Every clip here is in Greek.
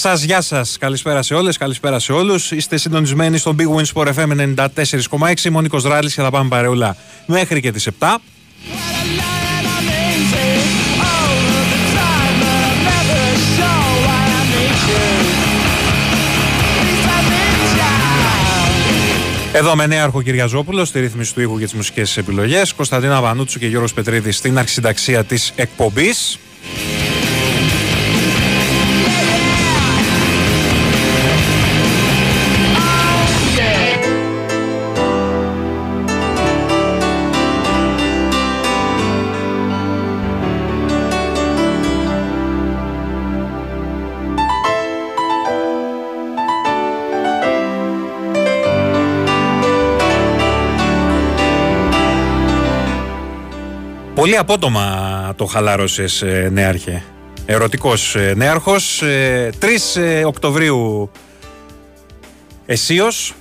σας, γεια σας. Καλησπέρα σε όλες, καλησπέρα σε όλους. Είστε συντονισμένοι στο Big Win Sport FM 94,6. Μονικό Ράλη και θα πάμε παρεούλα μέχρι και τις 7. When I lie and I'm easy all of the time, but I'm never sure why I need you. Please I need you. Εδώ με νέαρχο Κυριαζόπουλο στη ρύθμιση του ήχου και τις μουσικές επιλογές. Κωνσταντίνα Βανούτσου και Γιώργος Πετρίδη στην αρχισυνταξία της εκπομπής. Πολύ απότομα το χαλάρωσες ε, νέαρχε. Ερωτικός ε, νέαρχος. Ε, 3 ε, Οκτωβρίου εσίως,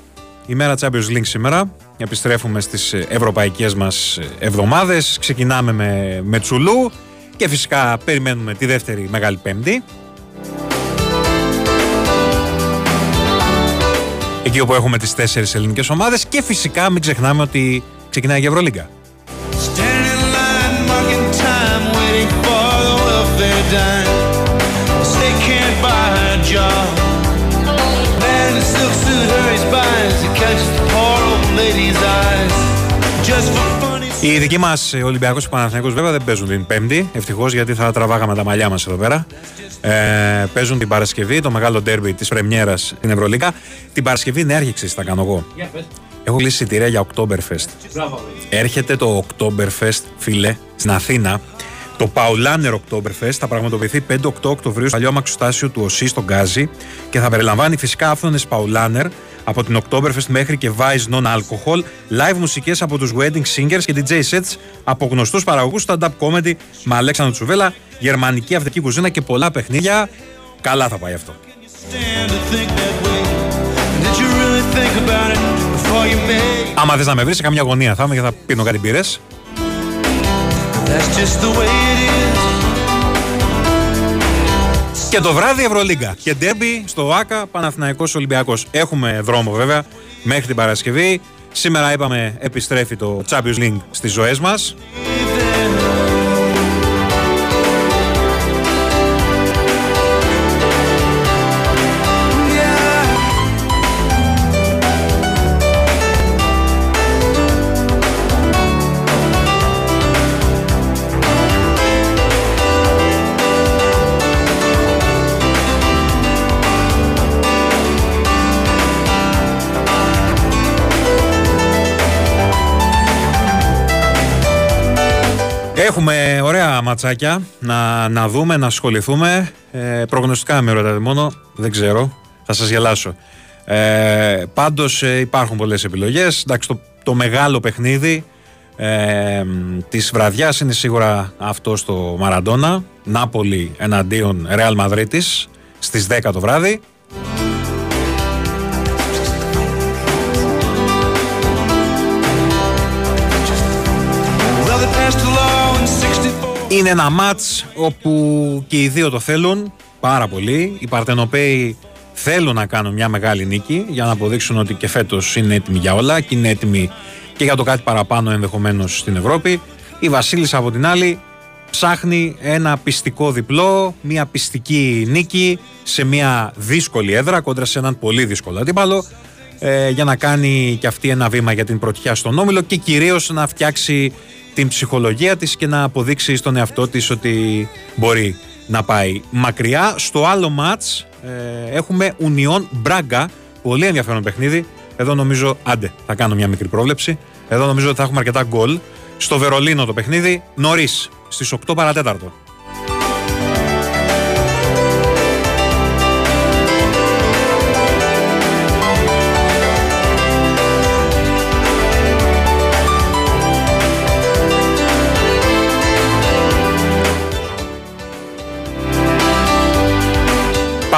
ημέρα Champions League σήμερα. Επιστρέφουμε στις ε, ευρωπαϊκές μας ε, εβδομάδες. Ξεκινάμε με, με Τσουλού και φυσικά περιμένουμε τη δεύτερη Μεγάλη Πέμπτη. Εκεί όπου έχουμε τις τέσσερις ελληνικές ομάδες και φυσικά μην ξεχνάμε ότι ξεκινάει η Ευρωλίγκα. Οι δικοί μας Ολυμπιακός και Παναθηναϊκός βέβαια δεν παίζουν την Πέμπτη. Ευτυχώς γιατί θα τραβάγαμε τα μαλλιά μας εδώ πέρα. Ε, παίζουν την Παρασκευή, το μεγάλο ντέρμπι της Πρεμιέρας στην Ευρωλίγα. Την Παρασκευή ναι, άρχιξε, θα κάνω εγώ. Έχω κλείσει εισιτήρια για Oktoberfest. Έρχεται το Oktoberfest, φίλε, στην Αθήνα. Το Paulaner Oktoberfest θα πραγματοποιηθεί 5-8 Οκτωβρίου στο παλιό αμαξοστάσιο του ΟΣΥ στον Γκάζι και θα περιλαμβάνει φυσικά άφθονες Paulaner από την Oktoberfest μέχρι και Vice Non-Alcohol, live μουσικές από τους Wedding Singers και DJ sets από γνωστούς παραγωγούς stand-up comedy με Αλέξανδρο Τσουβέλα, γερμανική αυτική κουζίνα και πολλά παιχνίδια. Καλά θα πάει αυτό. Stand to think that way. Did you really think about it before you made? Άμα θες να με βρεις σε καμιά γωνία θα είμαι και θα πίνω κάτι μπύρες. That's just the way it is. Και το βράδυ Ευρωλίγκα. Και ντέρμπι στο ΆΚΑ Παναθηναϊκός Ολυμπιακός. Έχουμε δρόμο βέβαια μέχρι την Παρασκευή. Σήμερα είπαμε επιστρέφει το Champions League στις ζωές μας. Έχουμε ωραία ματσάκια να, να δούμε, να ασχοληθούμε. Ε, προγνωστικά με ρωτάτε μόνο, δεν ξέρω, θα σας γελάσω. Ε, πάντως ε, υπάρχουν πολλές επιλογές. Εντάξει, το, το μεγάλο παιχνίδι ε, της βραδιάς είναι σίγουρα αυτό στο Μαραντόνα. Νάπολη εναντίον Ρεάλ Μαδρίτης στις 10 το βράδυ. Είναι ένα μάτς όπου και οι δύο το θέλουν πάρα πολύ. Οι Παρτενοπαίοι θέλουν να κάνουν μια μεγάλη νίκη για να αποδείξουν ότι και φέτος είναι έτοιμοι για όλα και είναι έτοιμοι και για το κάτι παραπάνω ενδεχομένως στην Ευρώπη. Η Βασίλισσα από την άλλη ψάχνει ένα πιστικό διπλό, μια πιστική νίκη σε μια δύσκολη έδρα κόντρα σε έναν πολύ δύσκολο αντίπαλο. ε, για να κάνει και αυτή ένα βήμα για την πρωτιά στον Όμιλο και κυρίως να φτιάξει την ψυχολογία της και να αποδείξει στον εαυτό της ότι μπορεί να πάει μακριά. Στο άλλο μάτς ε, έχουμε Union Braga, πολύ ενδιαφέρον παιχνίδι. Εδώ νομίζω, άντε, θα κάνω μια μικρή πρόβλεψη. Εδώ νομίζω ότι θα έχουμε αρκετά γκολ. Στο Βερολίνο το παιχνίδι, νωρίς, στις 8 παρατέταρτο.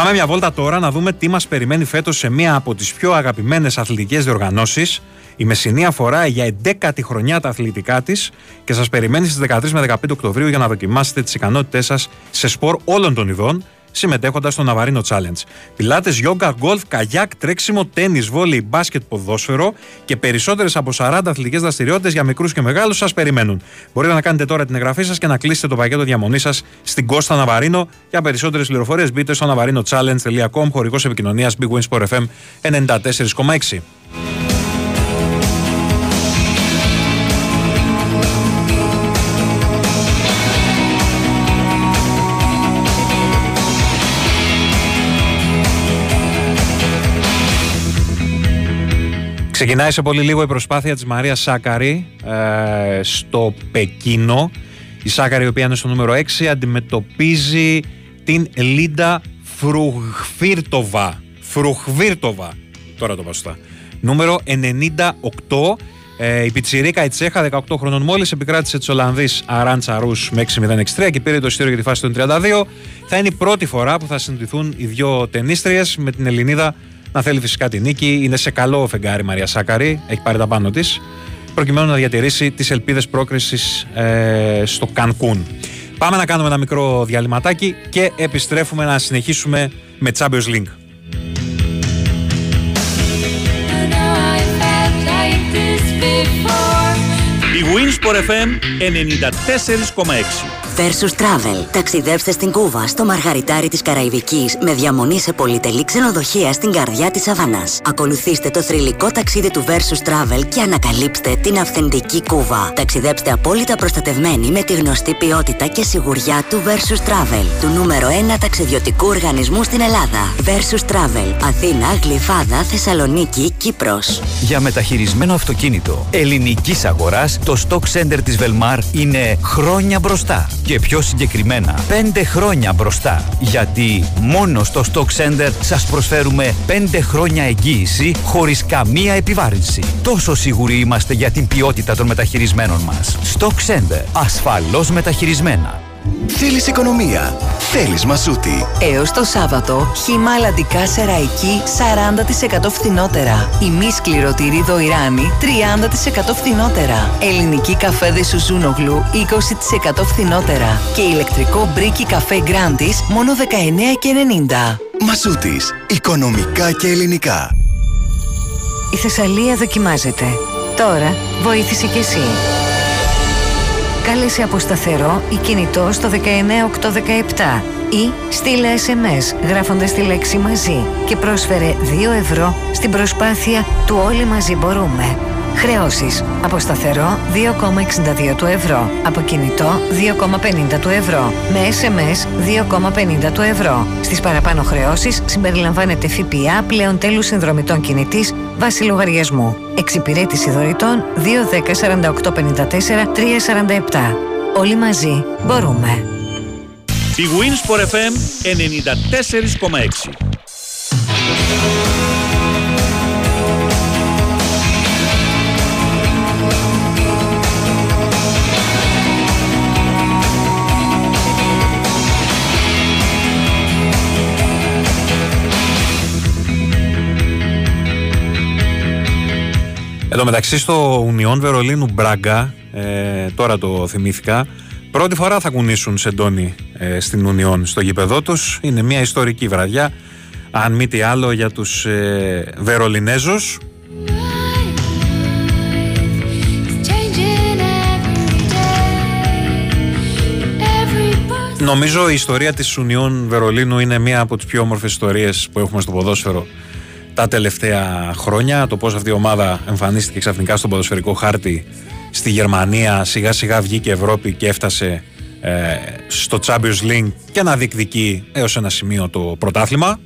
Πάμε μια βόλτα τώρα να δούμε τι μας περιμένει φέτος σε μία από τις πιο αγαπημένες αθλητικές διοργανώσεις. Η Μεσσηνή αφορά για 11η χρονιά τα αθλητικά της και σας περιμένει στις 13 με 15 Οκτωβρίου για να δοκιμάσετε τις ικανότητές σας σε σπορ όλων των ειδών, συμμετέχοντας στο Ναβαρίνο Challenge. Πιλάτες, γιόγκα, γκολφ, καγιάκ, τρέξιμο, τέννη, βόλεϊ, μπάσκετ, ποδόσφαιρο και περισσότερες από 40 αθλητικές δραστηριότητες για μικρούς και μεγάλους σας περιμένουν. Μπορείτε να κάνετε τώρα την εγγραφή σας και να κλείσετε το πακέτο διαμονής σας στην Κώστα Ναβαρίνο. Για περισσότερες πληροφορίες μπείτε στο navarinochallenge.com χορηγός επικοινωνίας Big Wins for FM 94,6. Ξεκινάει σε πολύ λίγο η προσπάθεια της Μαρίας Σάκαρη ε, στο Πεκίνο. Η Σάκαρη, η οποία είναι στο νούμερο 6, αντιμετωπίζει την Λίντα Φρουχβίρτοβα. Φρουχβίρτοβα. Τώρα το πάω Νούμερο 98. Ε, η Πιτσιρίκα, η Τσέχα, 18 χρονών μόλις, επικράτησε τη Ολλανδή Αράντσα Ρου με 6-0-63 και πήρε το ειστήριο για τη φάση των 32. Θα είναι η πρώτη φορά που θα συναντηθούν οι δύο ταινίστριες με την Ελληνίδα να θέλει φυσικά τη νίκη. Είναι σε καλό φεγγάρι Μαρία Σάκαρη, έχει πάρει τα πάνω της, προκειμένου να διατηρήσει τις ελπίδες πρόκρισης ε, στο Κανκούν. Πάμε να κάνουμε ένα μικρό διαλυματάκι και επιστρέφουμε να συνεχίσουμε με Champions League. Η Winsport FM 94,6 Versus Travel. Ταξιδέψτε στην Κούβα, στο Μαργαριτάρι της Καραϊβικής, με διαμονή σε πολυτελή ξενοδοχεία στην καρδιά της Αβανάς. Ακολουθήστε το θρηλυκό ταξίδι του Versus Travel και ανακαλύψτε την αυθεντική Κούβα. Ταξιδέψτε απόλυτα προστατευμένοι με τη γνωστή ποιότητα και σιγουριά του Versus Travel, του νούμερο 1 ταξιδιωτικού οργανισμού στην Ελλάδα. Versus Travel. Αθήνα, Γλυφάδα, Θεσσαλονίκη, Κύπρος. Για μεταχειρισμένο αυτοκίνητο ελληνικής αγοράς, το Stock Center της Velmar είναι χρόνια μπροστά και πιο συγκεκριμένα 5 χρόνια μπροστά. Γιατί μόνο στο Stock Center σας προσφέρουμε 5 χρόνια εγγύηση χωρίς καμία επιβάρυνση. Τόσο σίγουροι είμαστε για την ποιότητα των μεταχειρισμένων μας. Stock Center. Ασφαλώς μεταχειρισμένα. Θέλεις οικονομία. Θέλεις μασούτη. Έως το Σάββατο, χύμα αλλαντικά σεραϊκή 40% φθηνότερα. Ημί σκληρωτήρι δοϊράνι 30% φθηνότερα. Ελληνική καφέδε Σουζούνογλου 20% φθηνότερα. Και ηλεκτρικό μπρίκι καφέ Γκράντις μόνο 19,90. Μασούτης. Οικονομικά και ελληνικά. Η Θεσσαλία δοκιμάζεται. Τώρα βοήθησε κι εσύ. Κάλεσε από σταθερό ή κινητό στο 19817 ή στείλε SMS γράφοντας τη λέξη μαζί και πρόσφερε 2 ευρώ στην προσπάθεια του «Όλοι μαζί μπορούμε». Χρεώσεις. Από σταθερό 2,62 του ευρώ. Από κινητό 2,50 του ευρώ. Με SMS 2,50 του ευρώ. Στις παραπάνω χρεώσεις συμπεριλαμβάνεται ΦΠΑ πλέον τέλους συνδρομητών κινητής βάση λογαριασμού. Εξυπηρέτηση δωρητών 210 4854 347. Όλοι μαζί μπορούμε. Η Winsport FM 94,6 Εδώ μεταξύ στο Ουνιόν Βερολίνου Μπράγκα, ε, τώρα το θυμήθηκα, πρώτη φορά θα κουνήσουν σεντόνι ε, στην Ουνιόν στο γήπεδό τους. Είναι μια ιστορική βραδιά, αν μη τι άλλο για τους ε, Βερολινέζους. Νομίζω η ιστορία της Ουνιόν Βερολίνου είναι μία από τις πιο όμορφες ιστορίες που έχουμε στο ποδόσφαιρο τα τελευταία χρόνια. Το πώς αυτή η ομάδα εμφανίστηκε ξαφνικά στον ποδοσφαιρικό χάρτη στη Γερμανία, σιγά σιγά βγήκε Ευρώπη και έφτασε ε, στο Champions League και να διεκδικεί έως ένα σημείο το πρωτάθλημα.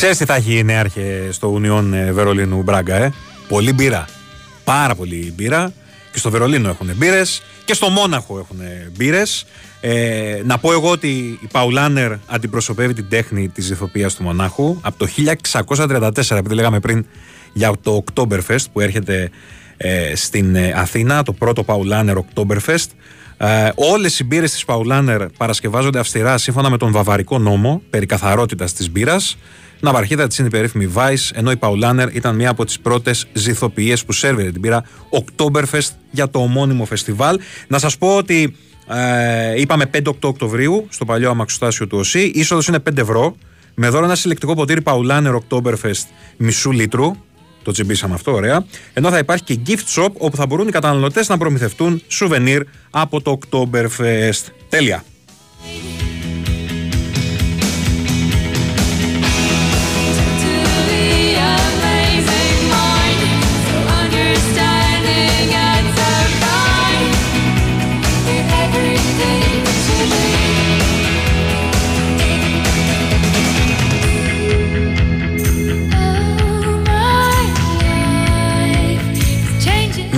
Ξέρεις τι θα έχει η νέαρχε στο Union ε, Βερολίνου Μπράγκα, ε; Πολύ μπύρα. Πάρα πολύ μπύρα. Και στο Βερολίνο έχουν μπύρες και στο Μόναχο έχουν μπύρες. Ε, να πω εγώ ότι η Παουλάνερ αντιπροσωπεύει την τέχνη της ηθοποιίας του Μονάχου από το 1634, επειδή λέγαμε πριν για το Oktoberfest που έρχεται ε, στην ε, Αθήνα, το πρώτο Παουλάνερ Oktoberfest. Ε, όλες οι μπύρες της Παουλάνερ παρασκευάζονται αυστηρά σύμφωνα με τον βαβαρικό νόμο περί καθαρότητας της μπύρας. Ναυαρχίδα της είναι η περίφημη Vice, ενώ η Paulaner ήταν μία από τις πρώτες ζηθοποιίε που σέρβερε την πύρα Oktoberfest για το ομώνυμο φεστιβάλ. Να σας πω ότι ε, είπαμε 5 Οκτωβρίου στο παλιό αμαξοστάσιο του ΟΣΥ. Είσοδος είναι 5 ευρώ. Με δώρο ένα συλλεκτικό ποτήρι Paulaner Oktoberfest μισού λίτρου. Το τσιμπήσαμε αυτό, ωραία. Ενώ θα υπάρχει και gift shop όπου θα μπορούν οι καταναλωτές να προμηθευτούν σουβενίρ από το Oktoberfest. Τέλεια.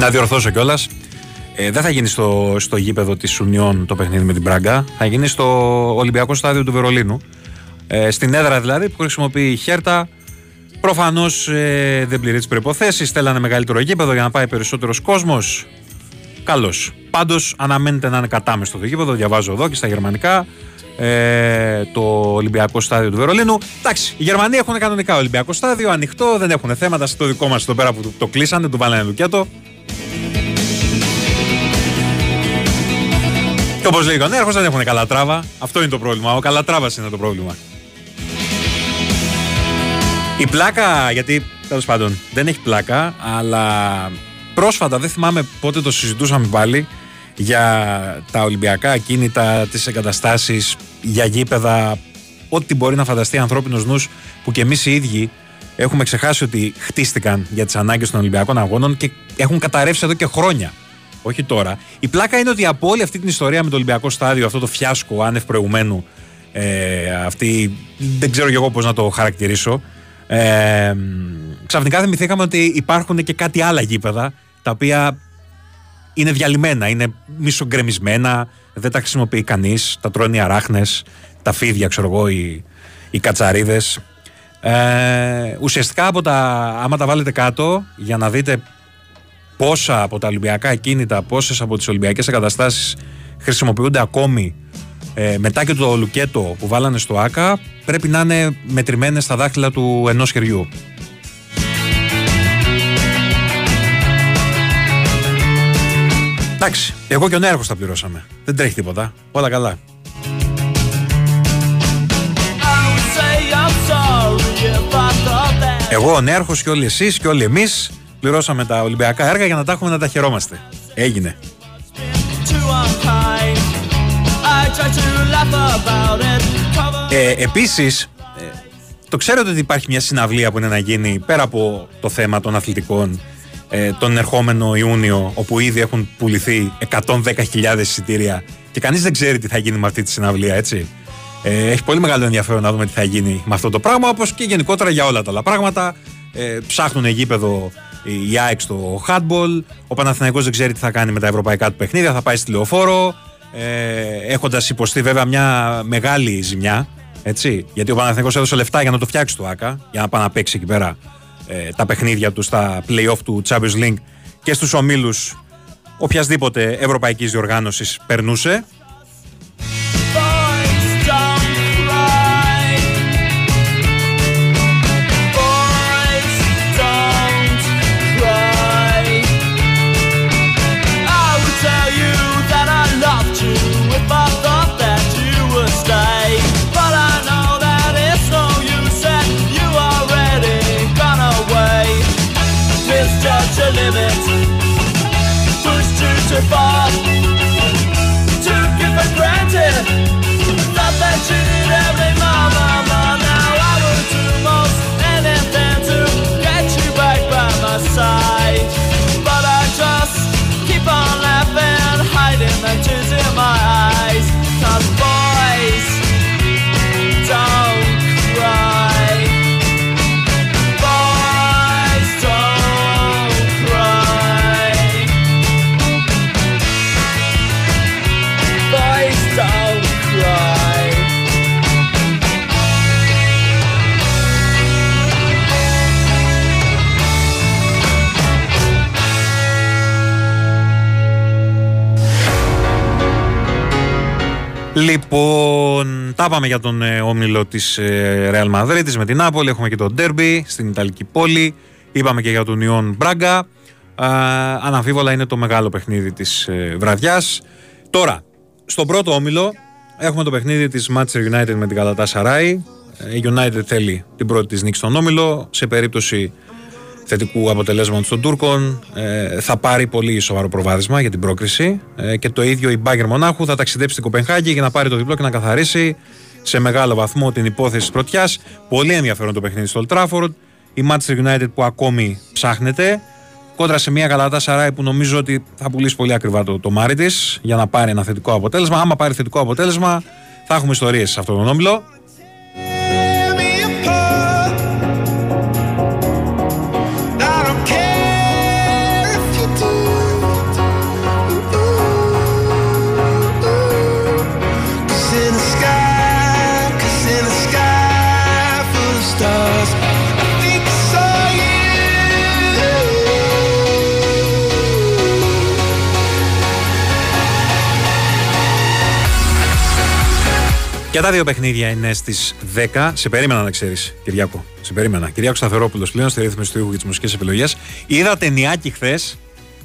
Να διορθώσω κιόλας. Ε, δεν θα γίνει στο, στο γήπεδο της Ουνιών το παιχνίδι με την Πράγκα. Θα γίνει στο Ολυμπιακό Στάδιο του Βερολίνου. Ε, στην έδρα δηλαδή που χρησιμοποιεί η Χέρτα. Προφανώς ε, δεν πληρεί τις προποθέσει. Θέλανε μεγαλύτερο γήπεδο για να πάει περισσότερος κόσμος. Καλώς. Πάντως αναμένεται να είναι κατάμεστο το γήπεδο. Διαβάζω εδώ και στα γερμανικά. Ε, το Ολυμπιακό Στάδιο του Βερολίνου. Εντάξει, οι Γερμανοί έχουν κανονικά Ολυμπιακό Στάδιο, ανοιχτό, δεν έχουν θέματα. Στο δικό μας εδώ πέρα που το, το κλείσανε, του βάλανε λουκέτο. Και όπως λέει ο Νέαρχο, δεν έχουν καλά τράβα. Αυτό είναι το πρόβλημα. Ο καλά τράβας είναι το πρόβλημα. Η πλάκα, γιατί τέλος πάντων δεν έχει πλάκα, αλλά πρόσφατα δεν θυμάμαι πότε το συζητούσαμε πάλι για τα Ολυμπιακά ακίνητα, τις εγκαταστάσεις, για γήπεδα, ό,τι μπορεί να φανταστεί ανθρώπινος νους που και εμείς οι ίδιοι έχουμε ξεχάσει ότι χτίστηκαν για τις ανάγκες των Ολυμπιακών Αγώνων και έχουν καταρρεύσει εδώ και χρόνια. Όχι τώρα. Η πλάκα είναι ότι από όλη αυτή την ιστορία με το Ολυμπιακό Στάδιο, αυτό το φιάσκο άνευ προηγουμένου, ε, αυτή, δεν ξέρω και εγώ πώς να το χαρακτηρίσω. Ε, ξαφνικά θυμηθήκαμε ότι υπάρχουν και κάτι άλλα γήπεδα τα οποία είναι διαλυμένα, είναι μισογκρεμισμένα, δεν τα χρησιμοποιεί κανείς. Τα τρώνε οι αράχνες, τα φίδια, ξέρω εγώ, οι, οι κατσαρίδες. Ε, ουσιαστικά από τα, άμα τα βάλετε κάτω για να δείτε πόσα από τα Ολυμπιακά κίνητα, πόσες από τις Ολυμπιακές εγκαταστάσεις χρησιμοποιούνται ακόμη ε, μετά και το λουκέτο που βάλανε στο ΆΚΑ πρέπει να είναι μετρημένες στα δάχτυλα του ενός χεριού. Εντάξει, εγώ και ο Νέαρχος τα πληρώσαμε. Δεν τρέχει τίποτα. Όλα καλά. Εγώ, ο Νέαρχος και όλοι εσείς και όλοι εμείς πληρώσαμε τα Ολυμπιακά έργα για να τα έχουμε να τα χαιρόμαστε. Έγινε. Ε, επίσης, ε, το ξέρετε ότι υπάρχει μια συναυλία που είναι να γίνει πέρα από το θέμα των αθλητικών ε, τον ερχόμενο Ιούνιο, όπου ήδη έχουν πουληθεί 110.000 εισιτήρια και κανείς δεν ξέρει τι θα γίνει με αυτή τη συναυλία, έτσι. Ε, έχει πολύ μεγάλο ενδιαφέρον να δούμε τι θα γίνει με αυτό το πράγμα, όπως και γενικότερα για όλα τα άλλα πράγματα. Ε, ψάχνουν γήπεδο η ΑΕΚ στο handball. Ο Παναθηναϊκός δεν ξέρει τι θα κάνει με τα ευρωπαϊκά του παιχνίδια. Θα πάει στη λεωφόρο. Ε, Έχοντας υποστεί βέβαια μια μεγάλη ζημιά. Έτσι, γιατί ο Παναθηναϊκός έδωσε λεφτά για να το φτιάξει το ΑΚΑ, για να πάει να παίξει εκεί πέρα ε, τα παιχνίδια του στα playoff του Champions League και στους ομίλους οποιασδήποτε ευρωπαϊκής διοργάνωσης περνούσε. survive. Λοιπόν, τα πάμε για τον ε, όμιλο της ε, Real Madrid με την Νάπολη. Έχουμε και τον Derby στην Ιταλική πόλη. Είπαμε και για τον Ιόν Μπράγκα. αναμφίβολα είναι το μεγάλο παιχνίδι της ε, βραδιάς. Τώρα, στον πρώτο όμιλο έχουμε το παιχνίδι της Manchester United με την Galatasaray. Ε, Η United θέλει την πρώτη της νίκη στον όμιλο. Σε περίπτωση θετικού αποτελέσματος των Τούρκων ε, θα πάρει πολύ σοβαρό προβάδισμα για την πρόκριση. Ε, και το ίδιο η Μπάγκερ Μονάχου θα ταξιδέψει στην Κοπενχάγη για να πάρει το διπλό και να καθαρίσει σε μεγάλο βαθμό την υπόθεση της πρωτιάς. Πολύ ενδιαφέρον το παιχνίδι στο Old Trafford. Η Manchester United που ακόμη ψάχνεται. Κόντρα σε μια Γαλατά Σαράι που νομίζω ότι θα πουλήσει πολύ ακριβά το, το μάρι της για να πάρει ένα θετικό αποτέλεσμα. Άμα πάρει θετικό αποτέλεσμα, θα έχουμε ιστορίες σε αυτόν τον όμιλο. Και τα δύο παιχνίδια είναι στις 10. Σε περίμενα να ξέρεις, Κυριακό. Σε περίμενα. Κυριάκο Σταθερόπουλος πλέον στη ρύθμιση του ήχου και τις μουσικές επιλογές. Είδα ταινιάκι χθες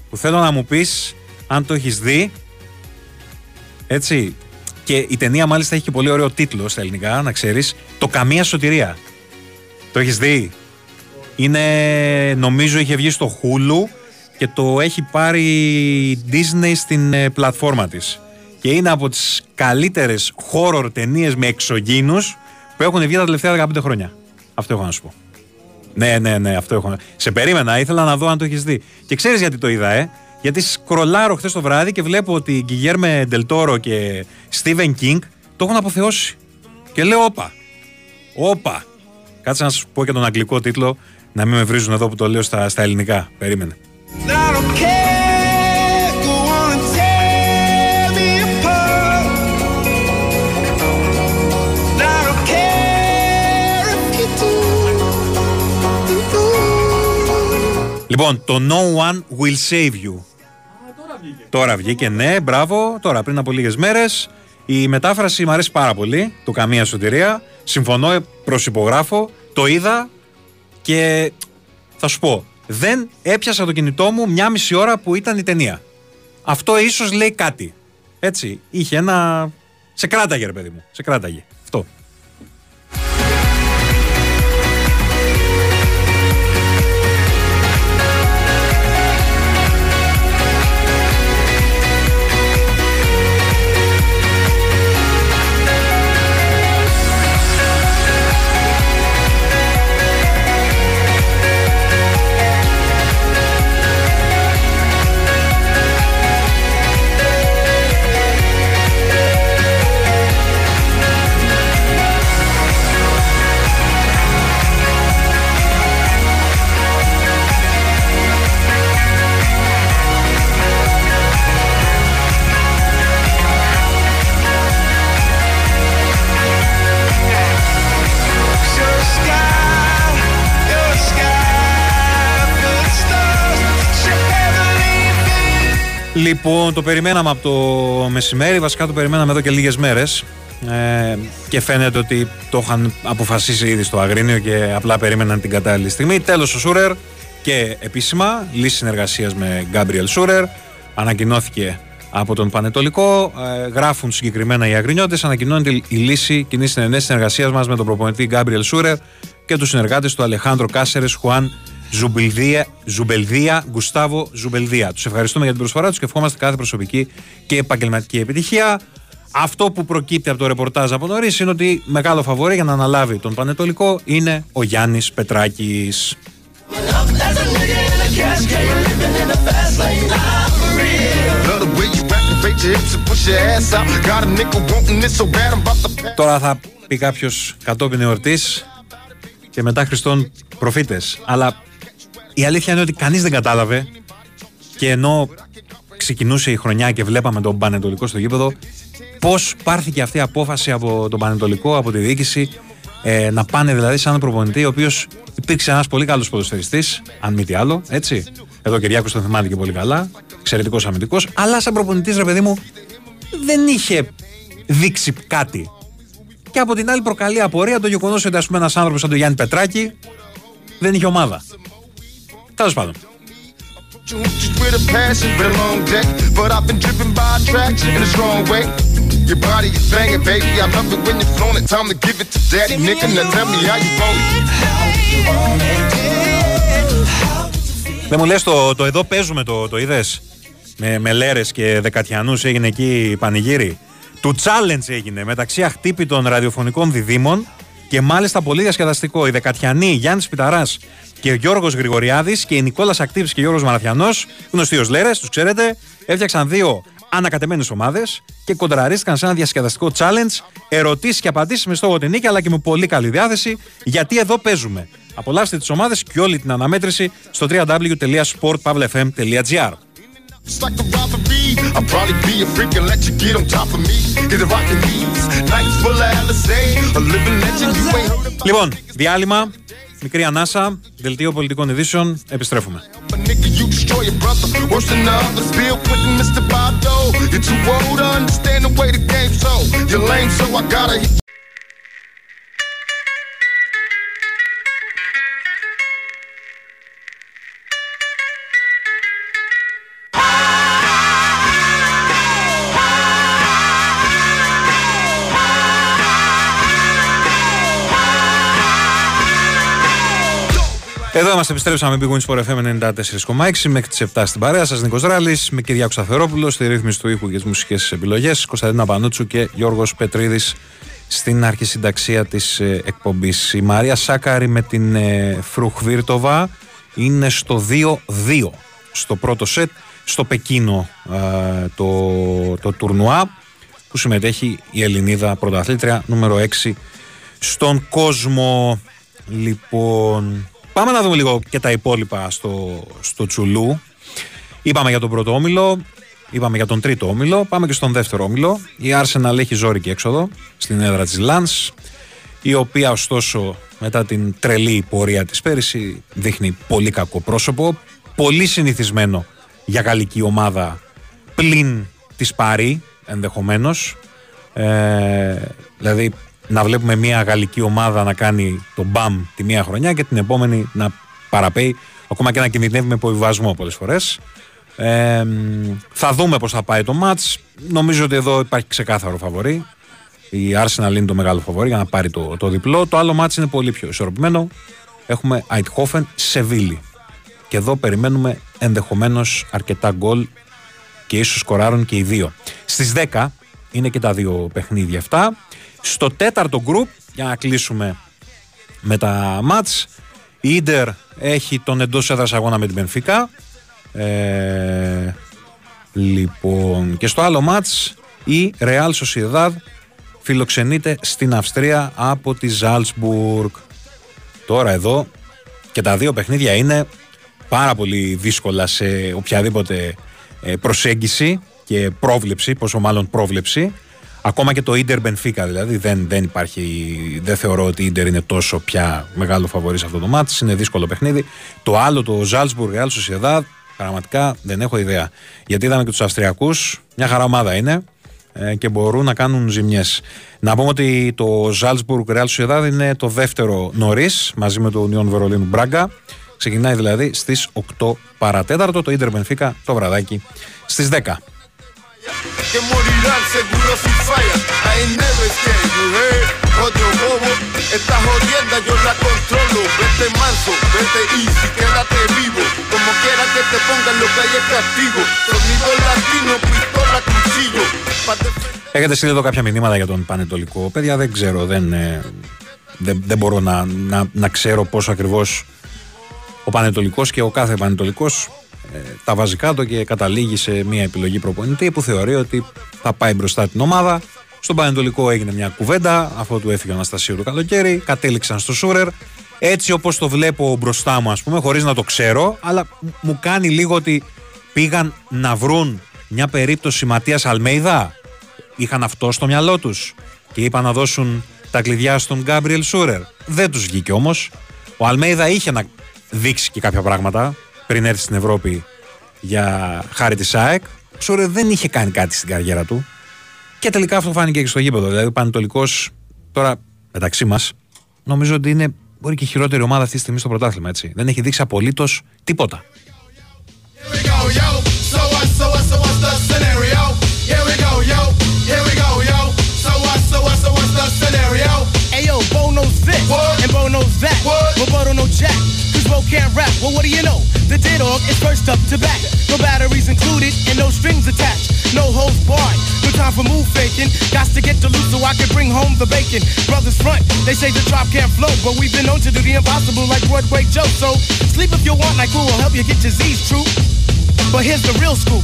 που θέλω να μου πεις αν το έχεις δει. Έτσι. Και η ταινία μάλιστα έχει και πολύ ωραίο τίτλο στα ελληνικά, να ξέρεις. Το Καμία Σωτηρία. Το έχεις δει; Είναι, νομίζω είχε βγει στο Hulu και το έχει πάρει η Disney στην ε, πλατφόρμα της. Και είναι από τις καλύτερες horror ταινίες με εξωγήινους που έχουν βγει τα τελευταία 15 χρόνια. Αυτό έχω να σου πω. Ναι, ναι, ναι, αυτό έχω. να- Σε περίμενα, ήθελα να δω αν το έχεις δει. Και ξέρεις γιατί το είδα, ε; Γιατί σκρολάρω χθες το βράδυ και βλέπω ότι Γκυγέρμε Ντελτόρο και Στίβεν Κίνγκ το έχουν αποθεώσει. Και λέω, όπα. Όπα. Κάτσε να σου πω και τον αγγλικό τίτλο, να μην με βρίζουν εδώ που το λέω στα, στα ελληνικά. Περίμενε. I don't care, Λοιπόν, το No One Will Save You. Τώρα βγήκε, ναι, μπράβο. Τώρα, πριν από λίγες μέρες. Η μετάφραση μου αρέσει πάρα πολύ. Το Καμία Σωτηρία. Συμφωνώ, ε, προσυπογράφω. Το είδα και θα σου πω. Δεν έπιασα το κινητό μου μια μισή ώρα που ήταν η ταινία. Αυτό ίσως λέει κάτι. Έτσι. Είχε ένα. Σε κράταγε, ρε παιδί μου. Σε κράταγε. Λοιπόν, το περιμέναμε από το μεσημέρι, βασικά το περιμέναμε εδώ και λίγες μέρες ε, και φαίνεται ότι το είχαν αποφασίσει ήδη στο Αγρίνιο και απλά περίμεναν την κατάλληλη στιγμή. Τέλος ο Σούρερ και επίσημα λύση συνεργασίας με Γκάμπριελ Σούρερ ανακοινώθηκε από τον Πανετολικό. Ε, γράφουν συγκεκριμένα οι Αγρινιώτες, ανακοινώνεται η λύση κοινής συνενέσης συνεργασίας μας με τον προπονητή Γκάμπριελ Σούρερ και τους συνεργάτες του Αλεχάνδρο Κάσερες, Χουάν Ζουμπελδία, Ζουμπελδία, Γκουστάβο Ζουμπελδία. Τους ευχαριστούμε για την προσφορά τους και ευχόμαστε κάθε προσωπική και επαγγελματική επιτυχία. Αυτό που προκύπτει από το ρεπορτάζ από νωρίς είναι ότι μεγάλο φαβορή για να αναλάβει τον Πανετολικό είναι ο Γιάννης Πετράκης. Love the way you rap and fade your hips and push your ass out. Got a nigga wanting this so bad, I'm about to pass. Τώρα θα πει κάποιος κατόπιν εορτής και μετά Χριστόν προφήτες. Αλλά η αλήθεια είναι ότι κανείς δεν κατάλαβε και ενώ ξεκινούσε η χρονιά και βλέπαμε τον Πανετολικό στο γήπεδο, πώς πάρθηκε αυτή η απόφαση από τον Πανετολικό, από τη διοίκηση, ε, να πάνε δηλαδή σε έναν προπονητή, ο οποίος υπήρξε ένας πολύ καλός ποδοσφαιριστής, αν μη τι άλλο, έτσι. Εδώ ο Κυριάκος τον θυμάται και πολύ καλά, εξαιρετικός αμυντικός, αλλά σαν προπονητής, ρε παιδί μου, δεν είχε δείξει κάτι. Και από την άλλη προκαλεί απορία το γεγονός ότι ας πούμε ένας άνθρωπος σαν τον Γιάννη Πετράκη δεν είχε ομάδα τέλος πάντων. Your μου λες το, εδώ παίζουμε το, είδες; Με, λέρες και δεκατιανούς έγινε εκεί πανηγύρι. Του challenge έγινε μεταξύ αχτύπητων ραδιοφωνικών διδήμων και μάλιστα πολύ διασκεδαστικό. Οι Δεκατιανοί, Γιάννης Πιταράς και ο Γιώργος Γρηγοριάδης και η Νικόλας Ακτήβη και ο Γιώργος Μαραθιανό, γνωστοί ως Λέρες, τους ξέρετε, έφτιαξαν δύο ανακατεμένες ομάδες και κοντραρίστηκαν σε ένα διασκεδαστικό challenge. Ερωτήσεις και απαντήσεις με στόχο την νίκη, αλλά και με πολύ καλή διάθεση, γιατί εδώ παίζουμε. Απολαύστε τις ομάδες και όλη την αναμέτρηση στο www.sportpavlefm.gr. It's like a robbery. I'll probably be a freak and let you get on top of me. Get a rockin' these nights full of LSA. A living legend, you ain't heard of Λοιπόν, διάλειμμα, μικρή ανάσα, δελτίο πολιτικών ειδήσεων, επιστρέφουμε. Εδώ είμαστε, επιστρέψαμε με Big Wins for FM 94,6 μέχρι τις 7 στην παρέα σας. Νίκος Ράλης, με Κυριάκο Σταθερόπουλο στη ρύθμιση του ήχου και τις μουσικές επιλογές. Κωνσταντίνα Πανούτσου και Γιώργος Πετρίδης στην αρχισυνταξία της εκπομπής. Η Μαρία Σάκαρη με την ε, Φρουχβίρτοβα είναι στο 2-2 στο πρώτο σετ στο Πεκίνο ε, το, το τουρνουά που συμμετέχει η Ελληνίδα πρωταθλήτρια νούμερο 6 στον κόσμο. Λοιπόν, πάμε να δούμε λίγο και τα υπόλοιπα στο, στο Τσουλού. Είπαμε για τον πρώτο όμιλο, είπαμε για τον τρίτο όμιλο, πάμε και στον δεύτερο όμιλο. Η Arsenal έχει ζόρικη έξοδο στην έδρα της Lens, η οποία ωστόσο μετά την τρελή πορεία της πέρυσι δείχνει πολύ κακό πρόσωπο, πολύ συνηθισμένο για γαλλική ομάδα πλην της Πάρη ενδεχομένως. Ε, δηλαδή να βλέπουμε μια γαλλική ομάδα να κάνει το μπαμ τη μία χρονιά και την επόμενη να παραπέει, ακόμα και να κινδυνεύει με υποβιβασμό πολλές φορές. Ε, θα δούμε πώς θα πάει το μάτς. Νομίζω ότι εδώ υπάρχει ξεκάθαρο φαβορή. Η Arsenal είναι το μεγάλο φαβορή για να πάρει το, το διπλό. Το άλλο μάτς είναι πολύ πιο ισορροπημένο. Έχουμε Eindhoven Σεβίλη. Και εδώ περιμένουμε ενδεχομένως αρκετά γκολ και ίσως σκοράρουν και οι δύο. Στις 10 είναι και τα δύο παιχνίδια αυτά. Στο τέταρτο γκρουπ, για να κλείσουμε με τα μάτς, η Ίντερ έχει τον εντός έδρας αγώνα με την Μπενφίκα. Ε, λοιπόν, και στο άλλο μάτς η Real Sociedad φιλοξενείται στην Αυστρία από τη Ζάλτσμπουργκ. Τώρα εδώ και τα δύο παιχνίδια είναι πάρα πολύ δύσκολα σε οποιαδήποτε ε, προσέγγιση και πρόβλεψη, πόσο μάλλον πρόβλεψη. Ακόμα και το Ίντερ Μπενφίκα δηλαδή δεν, δεν υπάρχει, δεν θεωρώ ότι η Ίντερ είναι τόσο πια μεγάλο φαβορή σε αυτό το μάτι. Είναι δύσκολο παιχνίδι. Το άλλο, το Ζάλσμπουργκ Real Sociedad, πραγματικά δεν έχω ιδέα. Γιατί είδαμε και τους Αυστριακούς, μια χαρά ομάδα είναι ε, και μπορούν να κάνουν ζημιές. Να πούμε ότι το Ζάλσμπουργκ Real Sociedad είναι το δεύτερο νωρίς μαζί με το Union Βερολίνου Μπράγκα. Ξεκινάει δηλαδή στις 8 παρατέταρτο το Ίντερ Μπενφίκα το βραδάκι στις 10. Que morirán seguro si falla. I ain't never scared, you heard? Otro bobo, esta jodienda yo la controlo. Vete manso, vete easy, quédate vivo. Como quiera que te pongan lo que hay es castigo. Sonido latino, pistola, cuchillo. Pa' defender- Έχετε στείλει εδώ κάποια μηνύματα για τον Πανετολικό. Παιδιά, δεν ξέρω, δεν, ε, δεν, δεν μπορώ να, να, να ξέρω πόσο ακριβώ ο Πανετολικό και ο κάθε Πανετολικό ε, τα βάζει κάτω και καταλήγει σε μια επιλογή προπονητή που θεωρεί ότι θα πάει μπροστά την ομάδα. Στον Πανετολικό έγινε μια κουβέντα, αφού του έφυγε ο Αναστασίου το καλοκαίρι, κατέληξαν στο Σούρερ. Έτσι όπως το βλέπω μπροστά μου, ας πούμε, χωρίς να το ξέρω, αλλά μου κάνει λίγο ότι πήγαν να βρουν μια περίπτωση Ματίας Αλμέιδα. Είχαν αυτό στο μυαλό τους και είπαν να δώσουν τα κλειδιά στον Γκάμπριελ Σούρερ. Δεν τους βγήκε όμως. Ο Αλμέιδα είχε να δείξει και κάποια πράγματα πριν έρθει στην Ευρώπη για χάρη της ΑΕΚ. Ο Σούρερ δεν είχε κάνει κάτι στην καριέρα του. Και τελικά αυτό φάνηκε και στο γήπεδο. Δηλαδή, ο Πανετολικός τώρα μεταξύ μας, νομίζω ότι είναι μπορεί και η χειρότερη ομάδα αυτή τη στιγμή στο πρωτάθλημα. Έτσι. Δεν έχει δείξει απολύτως τίποτα. Here we go, yo. So what, so what, so what's the scenario? Here we go, yo. Here we go, yo. So what, so what, so what's the scenario? Ayo, Bo knows this What? and Bo knows that. What? But Bo don't know Jack. Bo can't rap. Well, what do you know? The dead dog is first up to back. No batteries included and no strings attached. No holds barred. No time for move faking. Got to get to loose so I can bring home the bacon. Brothers front, they say the drop can't flow. But we've been known to do the impossible like Broadway Joe. So sleep if you want, like who will help you get your Z's true. But here's the real scoop.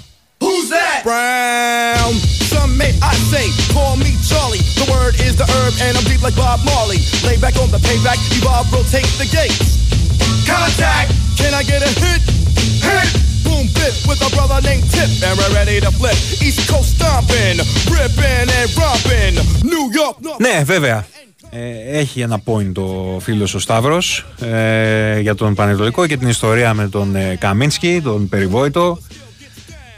Who's that? Brown. Some may I say, call me Charlie. The word is the herb, and I'm deep like Bob Marley. Lay back on the payback, evolve, rotate the gates. Contact. Can I get a hit? Hit. Boom, bit with a brother named Tip, and we're ready to flip. East Coast stomping, ripping and romping. New York, North Ναι, βέβαια. Ε, έχει ένα point ο φίλος ο Σταύρος ε, για τον Πανετολικό και την ιστορία με τον ε, Καμίνσκι, τον περιβόητο.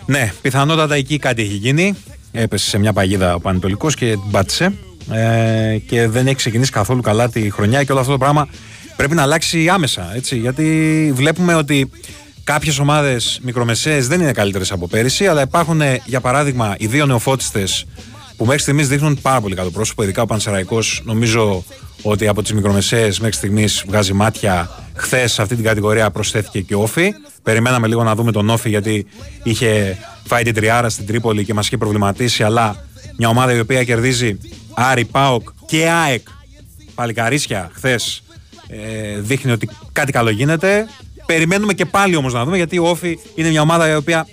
Ναι, πιθανότατα εκεί κάτι έχει γίνει. Έπεσε σε μια παγίδα ο Πανετολικός και την πάτησε. Ε, και δεν έχει ξεκινήσει καθόλου καλά τη χρονιά και όλο αυτό το πράγμα πρέπει να αλλάξει άμεσα. Έτσι, γιατί βλέπουμε ότι κάποιες ομάδες μικρομεσαίες δεν είναι καλύτερες από πέρυσι, αλλά υπάρχουν, ε, για παράδειγμα, οι δύο νεοφώτιστες που μέχρι στιγμής δείχνουν πάρα πολύ καλό πρόσωπο. Ειδικά ο Πανσεραϊκός, νομίζω ότι από τις μικρομεσαίες μέχρι στιγμής βγάζει μάτια. Χθες σε αυτή την κατηγορία προσθέθηκε και ο Όφη. Περιμέναμε λίγο να δούμε τον Όφη γιατί είχε φάει την τριάρα στην Τρίπολη και μας είχε προβληματίσει. Αλλά μια ομάδα η οποία κερδίζει Άρη, Πάοκ και ΑΕΚ παλικαρίσια χθες ε, δείχνει ότι κάτι καλό γίνεται. Περιμένουμε και πάλι όμως να δούμε γιατί ο Όφη είναι μια ομάδα η οποία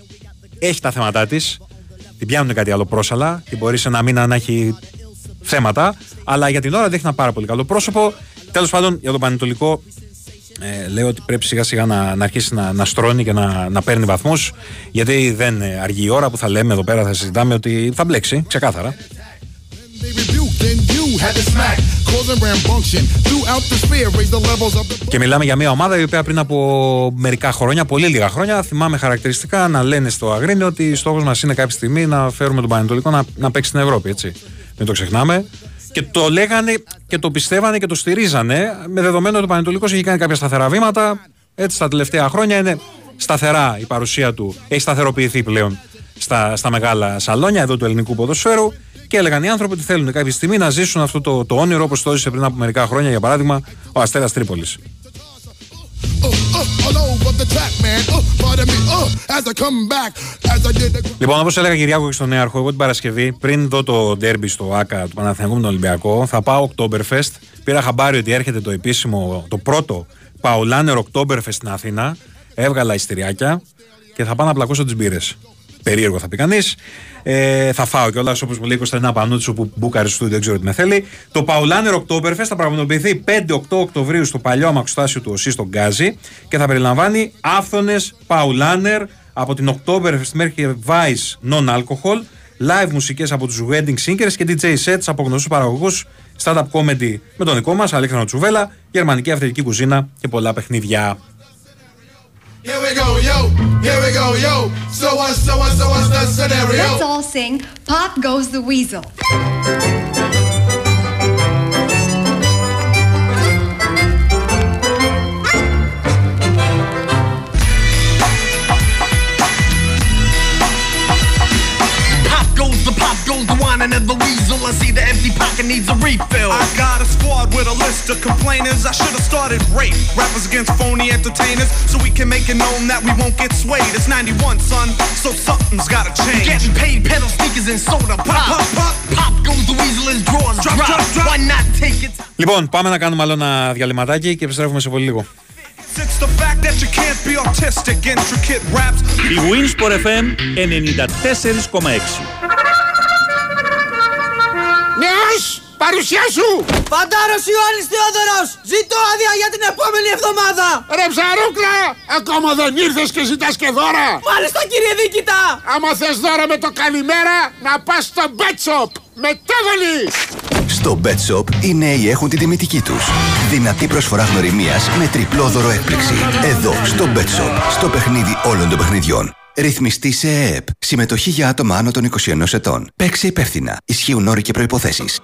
έχει τα θέματα της. Την πιάνουν κάτι άλλο πρόσαλα. Την μπορεί σε ένα μήνα να έχει θέματα. Αλλά για την ώρα δείχνει ένα πάρα πολύ καλό πρόσωπο. Τέλος πάντων, για τον Πανετολικό, ε, λέω ότι πρέπει σιγά σιγά να, να αρχίσει να, να στρώνει και να, να παίρνει βαθμούς. Γιατί δεν ε, αργεί η ώρα που θα λέμε εδώ πέρα, θα συζητάμε ότι θα μπλέξει, ξεκάθαρα. They rebuked and you had to smack, causing rambunction throughout the sphere. Raise the levels of the Και μιλάμε για μια ομάδα η οποία πριν από μερικά χρόνια, πολύ λίγα χρόνια, θυμάμαι χαρακτηριστικά να λένε στο Αγρίνιο ότι στόχος μας είναι κάποια στιγμή να φέρουμε τον Πανετολικό να, να παίξει στην Ευρώπη. Έτσι. Μην το ξεχνάμε. Και το λέγανε και το πιστεύανε και το στηρίζανε με δεδομένο ότι ο Πανετολικός έχει κάνει κάποια σταθερά βήματα. Έτσι, τα τελευταία χρόνια είναι σταθερά η παρουσία του. Έχει σταθεροποιηθεί πλέον στα, στα μεγάλα σαλόνια εδώ του ελληνικού ποδοσφαίρου. Και έλεγαν οι άνθρωποι ότι θέλουν κάποια στιγμή να ζήσουν αυτό το, το όνειρο όπως το ζήσε πριν από μερικά χρόνια, για παράδειγμα, ο Αστέρας Τρίπολης. Λοιπόν, όπως έλεγα Κυριάκο και στον Νέαρχο, εγώ την Παρασκευή, πριν δω το ντέρμπι στο ΑΚΑ του Παναθηναϊκού με τον Ολυμπιακό, θα πάω Oktoberfest. Πήρα χαμπάρι ότι έρχεται το επίσημο, το πρώτο Παουλάνερ Oktoberfest στην Αθήνα. Έβγαλα ιστηριάκια και θα πάω να πλακώσω τις μπύρες. Περίεργο θα πει κανείς. Ε, θα φάω κιόλας όπως μου λέει Κωνσταντίνα Πανούτσου που μπούκαρε στο στούντιο, δεν ξέρω τι με θέλει. Το Παουλάνερ Oktoberfest θα πραγματοποιηθεί 5-8 Οκτωβρίου στο παλιό αμαξοστάσιο του ΟΣΥ στον Γκάζι και θα περιλαμβάνει άφθονες Παουλάνερ από την Oktoberfest μέχρι Vice Non-Alcohol, live μουσικές από τους Wedding Singers και DJ sets από γνωστούς παραγωγούς, stand-up comedy με τον δικό μας Αλέξανδρο Τσουβέλα, γερμανική αυθεντική κουζίνα και πολλά παιχνίδια. Here we go, yo. Here we go, yo. So what, so what, so what's the scenario? Let's all sing Pop Goes the Weasel. goes the wine and the weasel. I see the empty pocket needs a refill. I got a squad with a list of complainers. I should have started rape rappers against phony entertainers so we can make it known that we won't get swayed. It's 91, son, so something's gotta change. Getting paid, pedal sneakers and soda pop. Pop, pop. Pop goes the weasel as drawers Drop, drop. drop, drop. Why not take it? Λοιπόν, πάμε να κάνουμε άλλο ένα διαλυματάκι και επιστρέφουμε σε πολύ λίγο. It's the fact that you can't be autistic, intricate raps. Η Winsport FM 94,6. Παρουσιάσου! Φαντάρος Ιωάννης Θεόδωρος! Ζητώ άδεια για την επόμενη εβδομάδα! Ρε ψαρούκλα! Ακόμα δεν ήρθες και ζητάς και δώρα! Μάλιστα κύριε Δίκητα! Άμα θες δώρα με το καλημέρα, να πας στο Bet Shop! Μετάβολη! Στο Bet Shop οι νέοι έχουν την τιμητική τους. Δυνατή προσφορά γνωριμίας με τριπλό δώρο έκπληξη. Εδώ, στο Bet Shop, στο παιχνίδι όλων των παιχνιδιών. Ρυθμιστή σε ΕΕΠ. Συμμετοχή για άτομα άνω των 21 ετών. Παίξε υπεύθυνα. Ισχύουν όροι και προϋποθέσεις.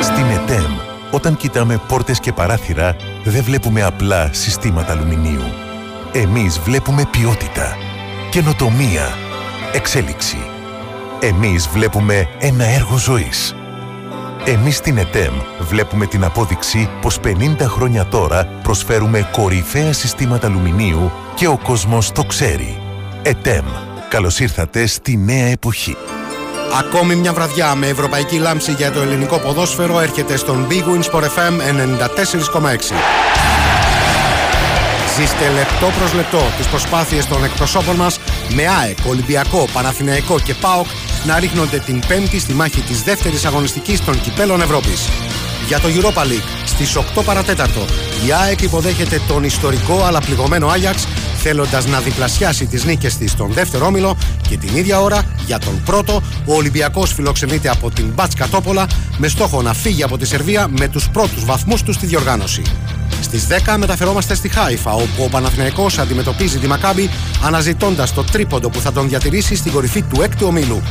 Στην ΕΤΕΜ, όταν κοιτάμε πόρτες και παράθυρα, δεν βλέπουμε απλά συστήματα αλουμινίου. Εμείς βλέπουμε ποιότητα, καινοτομία, εξέλιξη. Εμείς βλέπουμε ένα έργο ζωής. Εμείς στην ΕΤΕΜ βλέπουμε την απόδειξη πως 50 χρόνια τώρα προσφέρουμε κορυφαία συστήματα αλουμινίου και ο κόσμος το ξέρει. ΕΤΕΜ. Καλώς ήρθατε στη νέα εποχή. Ακόμη μια βραδιά με ευρωπαϊκή λάμψη για το ελληνικό ποδόσφαιρο έρχεται στον Big Wins Sport FM 94,6. Ζήστε λεπτό προς λεπτό τις προσπάθειες των εκπροσώπων μας με ΑΕΚ, Ολυμπιακό, Παναθηναϊκό και ΠΑΟΚ να ρίχνονται την πέμπτη στη μάχη της δεύτερης αγωνιστικής των κυπέλων Ευρώπης. Για το Europa League στις 8 παρατέταρτο η ΑΕΚ υποδέχεται τον ιστορικό αλλά πληγωμένο Άγιαξ θέλοντας να διπλασιάσει τις νίκες της στον δεύτερο όμιλο και την ίδια ώρα για τον πρώτο ο Ολυμπιακός φιλοξενείται από την Μπάτς Τόπολα με στόχο να φύγει από τη Σερβία με τους πρώτους βαθμούς του στη διοργάνωση. Στις 10 μεταφερόμαστε στη Χάιφα, όπου ο Παναθηναϊκός αντιμετωπίζει τη Μακάμπη αναζητώντας το τρίποντο που θα τον διατηρήσει στην κορυφή του έκτου ομίλου.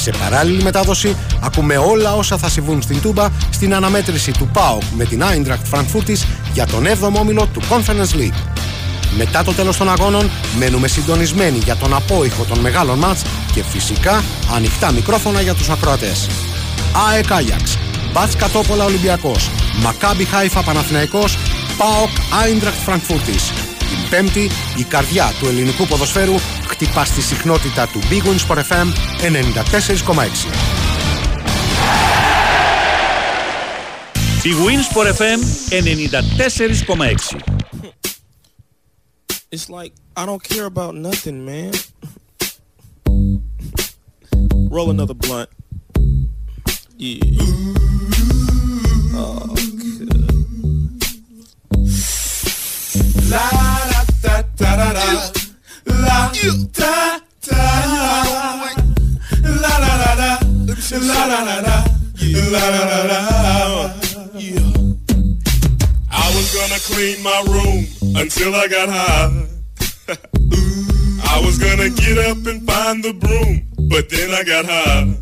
Σε παράλληλη μετάδοση ακούμε όλα όσα θα συμβούν στην Τούμπα στην αναμέτρηση του ΠΑΟΚ με την Eintracht Frankfurtis για τον 7ο όμιλο του Conference League. Μετά το τέλος των αγώνων μένουμε συντονισμένοι για τον απόϊχο των μεγάλων μάτς και φυσικά ανοιχτά μικρόφωνα για τους ακροατές. ΑΕΚ Άγιαξ, Μπάτς Κατόπολα Ολυμπιακός, Μακάμπι Χάιφα Παναθηναϊκός, ΠΑΟΚ Άιντρακτ Φραγκφούρτης. Την πέμπτη η καρδιά του ελληνικού ποδοσφαίρου χτυπά στη συχνότητα του Big Wins for FM 94,6. Η Wins for FM 94,6. It's like I don't care about nothing, man. Roll another blunt. Yeah. Oh, La da da da da da. La da da. La la la la. La la la la. La la la la. I was gonna clean my room until I got high. I was gonna get up and find the broom, but then I got high.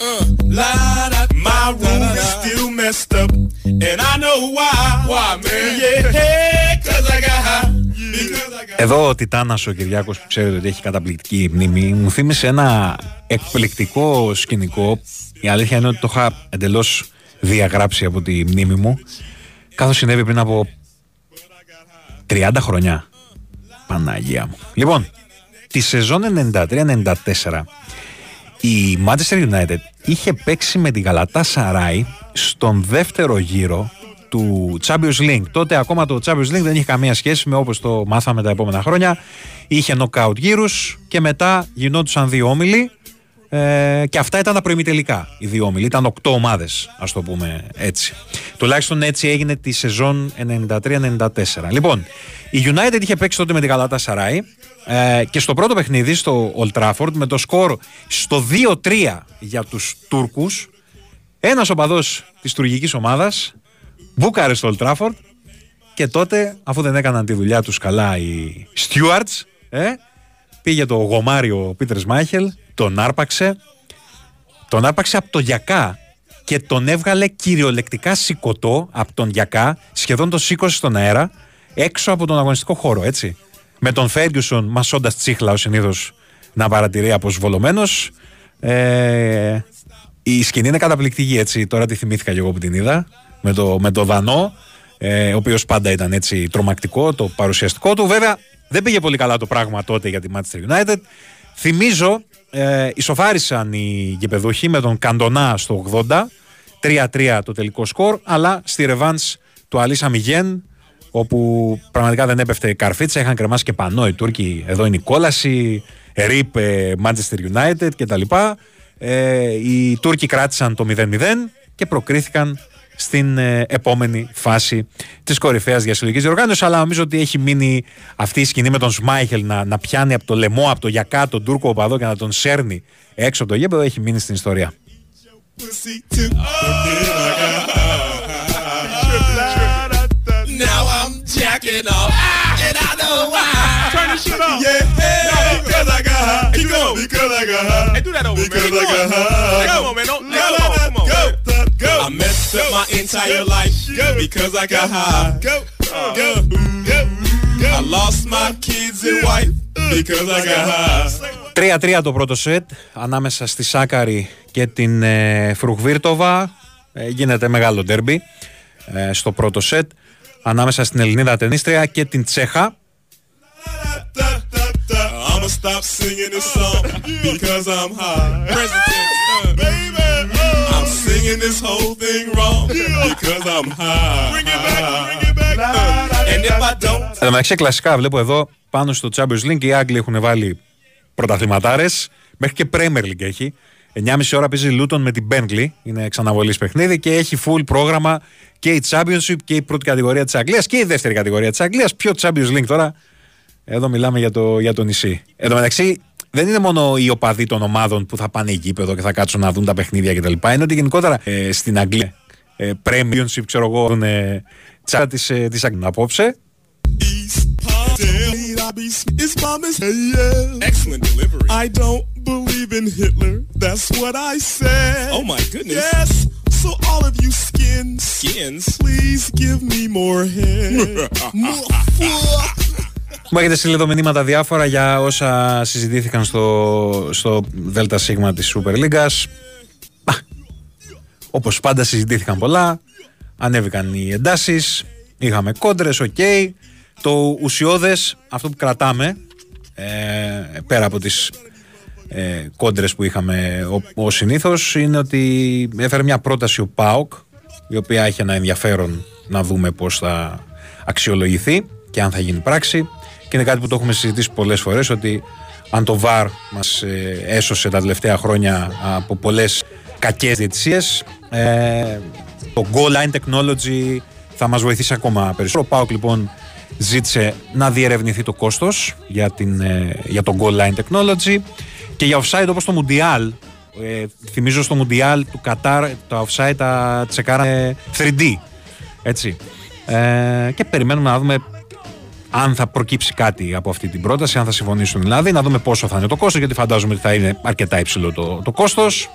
Uh, la, da, my room is still messed up, and I know why. Why, man? Yeah, cause I got high. Because I got Εδώ ο Τιτάνας ο Κυριάκος που ξέρετε ότι έχει καταπληκτική μνήμη μου θύμισε ένα εκπληκτικό σκηνικό. Η αλήθεια είναι ότι το είχα εντελώς διαγράψει από τη μνήμη μου καθώς συνέβη πριν από 30 χρονιά Παναγία μου. Λοιπόν, τη σεζόν 93-94 η Manchester United είχε παίξει με την Γαλατά Σαράι στον δεύτερο γύρο του Champions League. Τότε ακόμα το Champions League δεν είχε καμία σχέση με όπως το μάθαμε τα επόμενα χρόνια. Είχε knockout γύρους και μετά γινόντουσαν δύο όμιλοι ε, και αυτά ήταν τα προημιτελικά οι δύο όμιλοι. Ήταν οκτώ ομάδες ας το πούμε έτσι. Τουλάχιστον έτσι έγινε τη σεζόν 93-94. Λοιπόν, η United είχε παίξει τότε με την Γαλάτα Σαράι ε, και στο πρώτο παιχνίδι στο Old Trafford με το σκορ στο 2-3 για τους Τούρκους ένας οπαδός της τουρκικής ομάδας μπούκαρε στο Old Trafford και τότε αφού δεν έκαναν τη δουλειά τους καλά οι Stewards ε, πήγε το γομάριο Πίτερ Μάχελ τον άρπαξε τον άρπαξε από το γιακά και τον έβγαλε κυριολεκτικά σηκωτό από τον γιακά σχεδόν το σήκωσε στον αέρα έξω από τον αγωνιστικό χώρο έτσι με τον Φέργιουσον μασώντας τσίχλα ο συνήθως να παρατηρεί αποσβολωμένος. Ε, η σκηνή είναι καταπληκτική έτσι. Τώρα τη θυμήθηκα και εγώ που την είδα. Με το, με το Δανό, ε, ο οποίος πάντα ήταν έτσι τρομακτικό, το παρουσιαστικό του. Βέβαια δεν πήγε πολύ καλά το πράγμα τότε για τη Manchester United. Θυμίζω, ε, ισοφάρισαν οι γεπεδούχοι με τον Καντονά στο 80, 3-3 το τελικό σκορ, αλλά στη ρεβάνς του Αλίσα Μιγέν όπου πραγματικά δεν έπεφτε καρφίτσα, είχαν κρεμάσει και πανό οι Τούρκοι. Εδώ είναι η κόλαση, ρίπ Manchester United κτλ. Ε, οι Τούρκοι κράτησαν το 0-0 και προκρίθηκαν στην ε, επόμενη φάση της κορυφαίας διασυλλογικής διοργάνωσης. Αλλά νομίζω ότι έχει μείνει αυτή η σκηνή με τον Σμάιχελ να, να πιάνει από το λαιμό, από το γιακά, τον Τούρκο οπαδό και να τον σέρνει έξω από το γήπεδο. Έχει μείνει στην ιστορία. Now I'm jacking off, and I know why. Turn this shit up. Yeah, because I got high. Keep going. Because I got high. Hey, do that over, Because man. I got high. Come on, man. Don't, Go, come on, come on. go, go. I messed up my entire life because I got high. Go, go, go, go. I lost my kids and wife because I got high. 3-3 το πρώτο σετ ανάμεσα στη Σάκαρη και την ε, Φρουχβίρτοβα. Ε, γίνεται μεγάλο ντέρμπι ε, στο πρώτο σετ ανάμεσα στην Ελληνίδα ταινίστρια και την Τσέχα. I'ma stop singing this song because I'm high. Present tense, uh, baby. I'm singing this whole thing wrong because I'm high. Bring it back, bring it back. And if I don't, Εν τω μεταξύ, κλασικά βλέπω εδώ πάνω στο Champions League οι Άγγλοι έχουν βάλει πρωταθληματάρες. Μέχρι και Premier League έχει. 9.30 ώρα παίζει Λούτον με την Bentley. Είναι ξαναβολή παιχνίδι και έχει full πρόγραμμα και η Championship και η πρώτη κατηγορία της Αγγλίας και η δεύτερη κατηγορία της Αγγλίας. Πιο Champions League τώρα; Εδώ μιλάμε για το, για το νησί. Εν τω μεταξύ, δεν είναι μόνο οι οπαδοί των ομάδων που θα πάνε γήπεδο και θα κάτσουν να δουν τα παιχνίδια κτλ. Είναι ότι γενικότερα ε, στην Αγγλία ε, Premiumship, ξέρω εγώ, δουν ε, τσάτα τη ε, της Αγγλίας. Απόψε I'll be it's mama's hey, yeah. Excellent delivery. I don't believe in Hitler. That's what I said. Oh my goodness. Yes. So all of you skins, skins, please give me more head. Μου έχετε στείλει εδώ μηνύματα διάφορα για όσα συζητήθηκαν στο, στο ΔΣ της Super League. Όπως πάντα συζητήθηκαν πολλά, ανέβηκαν οι εντάσεις, είχαμε κόντρες, οκ. Το ουσιώδες, αυτό που κρατάμε, ε, πέρα από τις ε, κόντρες που είχαμε ο, ο συνήθως, είναι ότι έφερε μια πρόταση ο ΠΑΟΚ, η οποία έχει ένα ενδιαφέρον να δούμε πώς θα αξιολογηθεί και αν θα γίνει πράξη. Και είναι κάτι που το έχουμε συζητήσει πολλές φορές ότι αν το VAR μας ε, έσωσε τα τελευταία χρόνια από πολλές κακές διαιτησίες ε, το goal line technology θα μας βοηθήσει ακόμα περισσότερο. Ο ΠΑΟΚ λοιπόν ζήτησε να διερευνηθεί το κόστος για, την, ε, για το goal line technology και για offside όπως το Mundial ε, θυμίζω στο Mundial του Qatar τα offside τα τσεκάρανε 3D έτσι ε, και περιμένουμε να δούμε αν θα προκύψει κάτι από αυτή την πρόταση, αν θα συμφωνήσουν δηλαδή, να δούμε πόσο θα είναι το κόστος, γιατί φαντάζομαι ότι θα είναι αρκετά υψηλό το, το κόστος.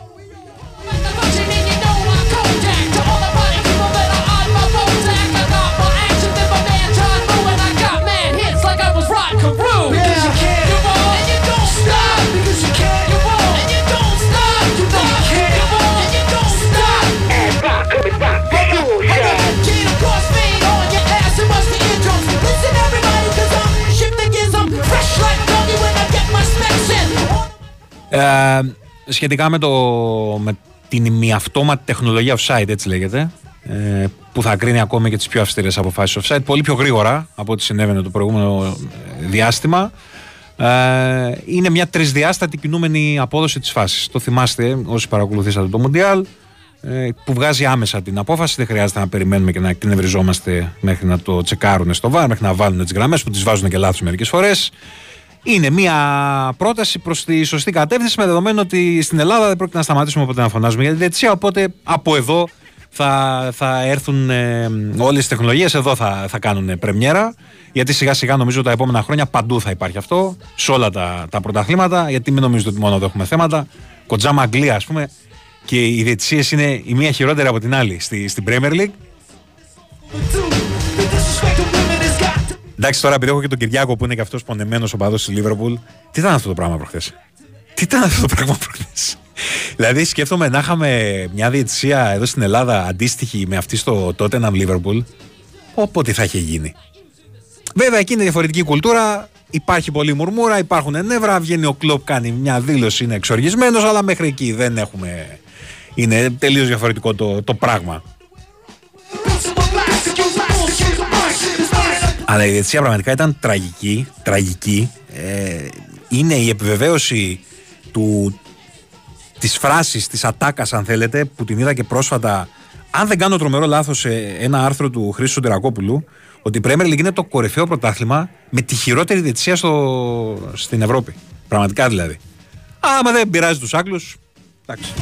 Ε, σχετικά με, το, με την ημιαυτόματη τεχνολογία offside, έτσι λέγεται, ε, που θα κρίνει ακόμη και τις πιο αυστηρές αποφάσεις offside, πολύ πιο γρήγορα από ό,τι συνέβαινε το προηγούμενο ε, διάστημα. Ε, είναι μια τρισδιάστατη κινούμενη απόδοση της φάσης. Το θυμάστε όσοι παρακολουθήσατε το Mundial, ε, που βγάζει άμεσα την απόφαση. Δεν χρειάζεται να περιμένουμε και να εκνευριζόμαστε μέχρι να το τσεκάρουν στο βάρ, μέχρι να βάλουν τις γραμμές που τις βάζουν και λάθος μερικές φορές. Είναι μια πρόταση προς τη σωστή κατεύθυνση με δεδομένο ότι στην Ελλάδα δεν πρόκειται να σταματήσουμε ποτέ να φωνάζουμε για τη διετησία. Οπότε από εδώ θα, θα έρθουν ε, όλες τι τεχνολογίες, εδώ θα, θα κάνουν πρεμιέρα. Γιατί σιγά σιγά νομίζω τα επόμενα χρόνια παντού θα υπάρχει αυτό, σε όλα τα, τα πρωταθλήματα. Γιατί μην νομίζετε ότι μόνο εδώ έχουμε θέματα. Κοντζάμα Αγγλία, ας πούμε, και οι διετησίε είναι η μία χειρότερη από την άλλη στη, στην Premier League. Εντάξει, τώρα επειδή έχω και τον Κυριάκο που είναι και αυτός πονεμένος ο παδός της Λίβερπουλ, τι ήταν αυτό το πράγμα προχθές; Τι ήταν αυτό το πράγμα προχθές; δηλαδή, σκέφτομαι να είχαμε μια διαιτησία εδώ στην Ελλάδα αντίστοιχη με αυτή στο Tottenham Liverpool. Όποτε θα είχε γίνει. Βέβαια, εκεί είναι διαφορετική κουλτούρα. Υπάρχει πολλή μουρμούρα, υπάρχουν νεύρα. Βγαίνει ο κλοπ, κάνει μια δήλωση, είναι εξοργισμένος, αλλά μέχρι εκεί δεν έχουμε. Είναι τελείως διαφορετικό το, το πράγμα. Αλλά η διετησία πραγματικά ήταν τραγική. τραγική. Ε, είναι η επιβεβαίωση του της φράσης, της ατάκας, αν θέλετε, που την είδα και πρόσφατα. Αν δεν κάνω τρομερό λάθος σε ένα άρθρο του Χρήστο Τερακόπουλου, ότι η Premier League είναι το κορυφαίο πρωτάθλημα με τη χειρότερη διετησία στο... στην Ευρώπη. Πραγματικά δηλαδή. Άμα δεν πειράζει τους Άγγλους. Εντάξει.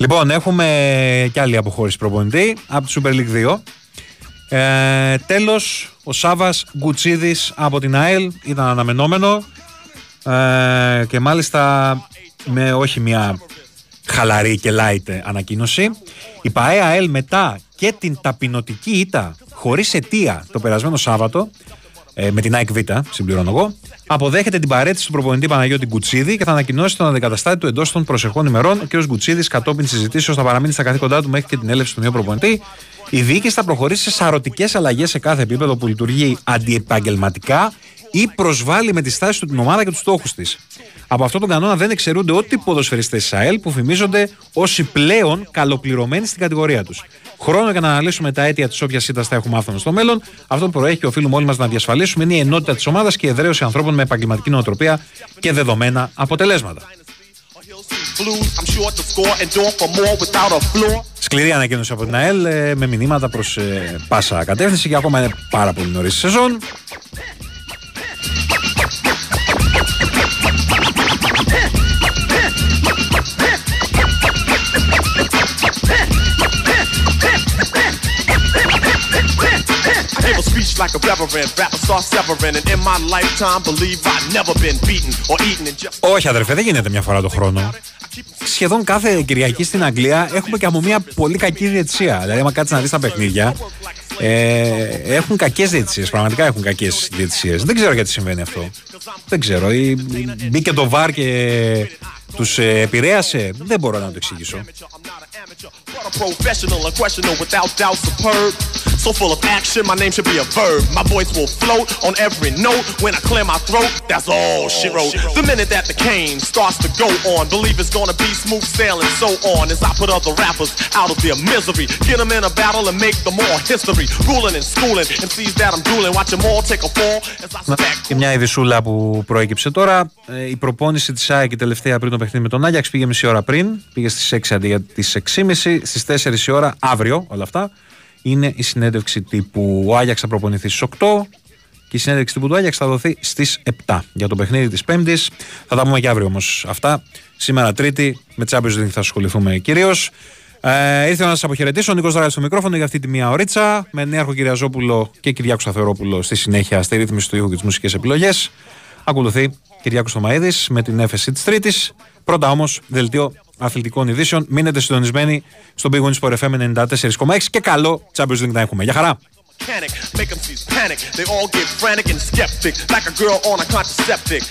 Λοιπόν, έχουμε και άλλη αποχώρηση προπονητή από τη Super League 2. Ε, τέλος, ο Σάβας Γκουτσίδης από την ΑΕΛ ήταν αναμενόμενο ε, και μάλιστα με όχι μια χαλαρή και light ανακοίνωση. Η ΠαΕ ΑΕΛ μετά και την ταπεινωτική ήττα χωρίς αιτία το περασμένο Σάββατο ε, με την ΑΕΚ Β, συμπληρώνω εγώ, αποδέχεται την παρέτηση του προπονητή Παναγιώτη Γκουτσίδη και θα ανακοινώσει τον αντικαταστάτη του εντός των προσεχών ημερών. Ο κ. Γκουτσίδη, κατόπιν συζητήσεως, θα παραμείνει στα καθήκοντά του μέχρι και την έλευση του νέου προπονητή. Η διοίκηση θα προχωρήσει σε σαρωτικές αλλαγές σε κάθε επίπεδο που λειτουργεί αντιεπαγγελματικά ή προσβάλλει με τη στάση του την ομάδα και τους στόχους της. Από αυτόν τον κανόνα δεν εξαιρούνται ό,τι ποδοσφαιριστές της ΑΕΛ που φημίζονται όσοι πλέον καλοπληρωμένοι στην κατηγορία τους. Χρόνο για να αναλύσουμε τα αίτια της όποιας σύνταση θα έχουμε άφθονο στο μέλλον. Αυτό που προέχει και οφείλουμε όλοι μας να διασφαλίσουμε είναι η ενότητα της ομάδας και η εδραίωση ανθρώπων με επαγγελματική νοοτροπία και δεδομένα αποτελέσματα. Σκληρή ανακοίνωση από την ΑΕΛ ε, με μηνύματα προς πάσα κατεύθυνση και ακόμα είναι πάρα πολύ νωρίς σεζόν. Give a speech like a reverend, rapper start severing, and in my lifetime, believe I never been beaten or eaten in just. Όχι, αδερφέ, δεν γίνεται μια φορά το χρόνο. Σχεδόν κάθε Κυριακή στην Αγγλία έχουμε και από μια πολύ κακή διαιτησία. Δηλαδή, άμα κάτσεις να δεις τα παιχνίδια, ε, έχουν κακές διαιτησίε. Πραγματικά έχουν κακές διαιτησίε. Δεν ξέρω γιατί συμβαίνει αυτό. Δεν ξέρω. Ή, μπήκε το βαρ και τους επηρέασε. Δεν μπορώ να το εξηγήσω. But a professional, unquestionable, without doubt, superb. So full of action, my name should be a verb. My voice will float on every note when I clear my throat. That's all she wrote. The minute that the cane starts to go on, believe it's gonna be smooth sailing. So on as I put other rappers out of their misery, get them in a battle and make them all history. Ruling and schooling and sees that I'm drooling. Watch them all take a fall as I stack. Και μια ειδισούλα που προέκυψε τώρα. Ε, η προπόνηση τη ΑΕΚ η τελευταία πριν το παιχνίδι με τον Άγιαξ πήγε μισή ώρα πριν. Πήγε στι 6 αντί για τι 6.30. Στις 4 η ώρα, αύριο όλα αυτά, είναι η συνέντευξη τύπου. Ο Άγιαξ θα προπονηθεί στις 8 και η συνέντευξη τύπου του Άγιαξ θα δοθεί στις 7 για το παιχνίδι της Πέμπτης. Θα τα πούμε και αύριο όμως αυτά. Σήμερα Τρίτη με Champions League θα ασχοληθούμε κυρίως. Ε, ήρθα να σας αποχαιρετήσω. Ο Νίκος Δράκη στο μικρόφωνο για αυτή τη μία ωρίτσα. Με Νέαρχο Κυριαζόπουλο και Κυριάκος Σταθερόπουλο στη συνέχεια στη ρύθμιση του ήχου και τις μουσικές επιλογές. Ακολουθεί Κυριάκος Στομαίδη με την έφεση της Τρίτης. Πρώτα όμως, δελτίο αθλητικών ειδήσεων. Μείνετε συντονισμένοι στον Big Wins Sport FM 94,6 και καλό Champions League να έχουμε. Γεια χαρά! Panic, make them see panic. They all get frantic and skeptic, like a girl on a contraceptive.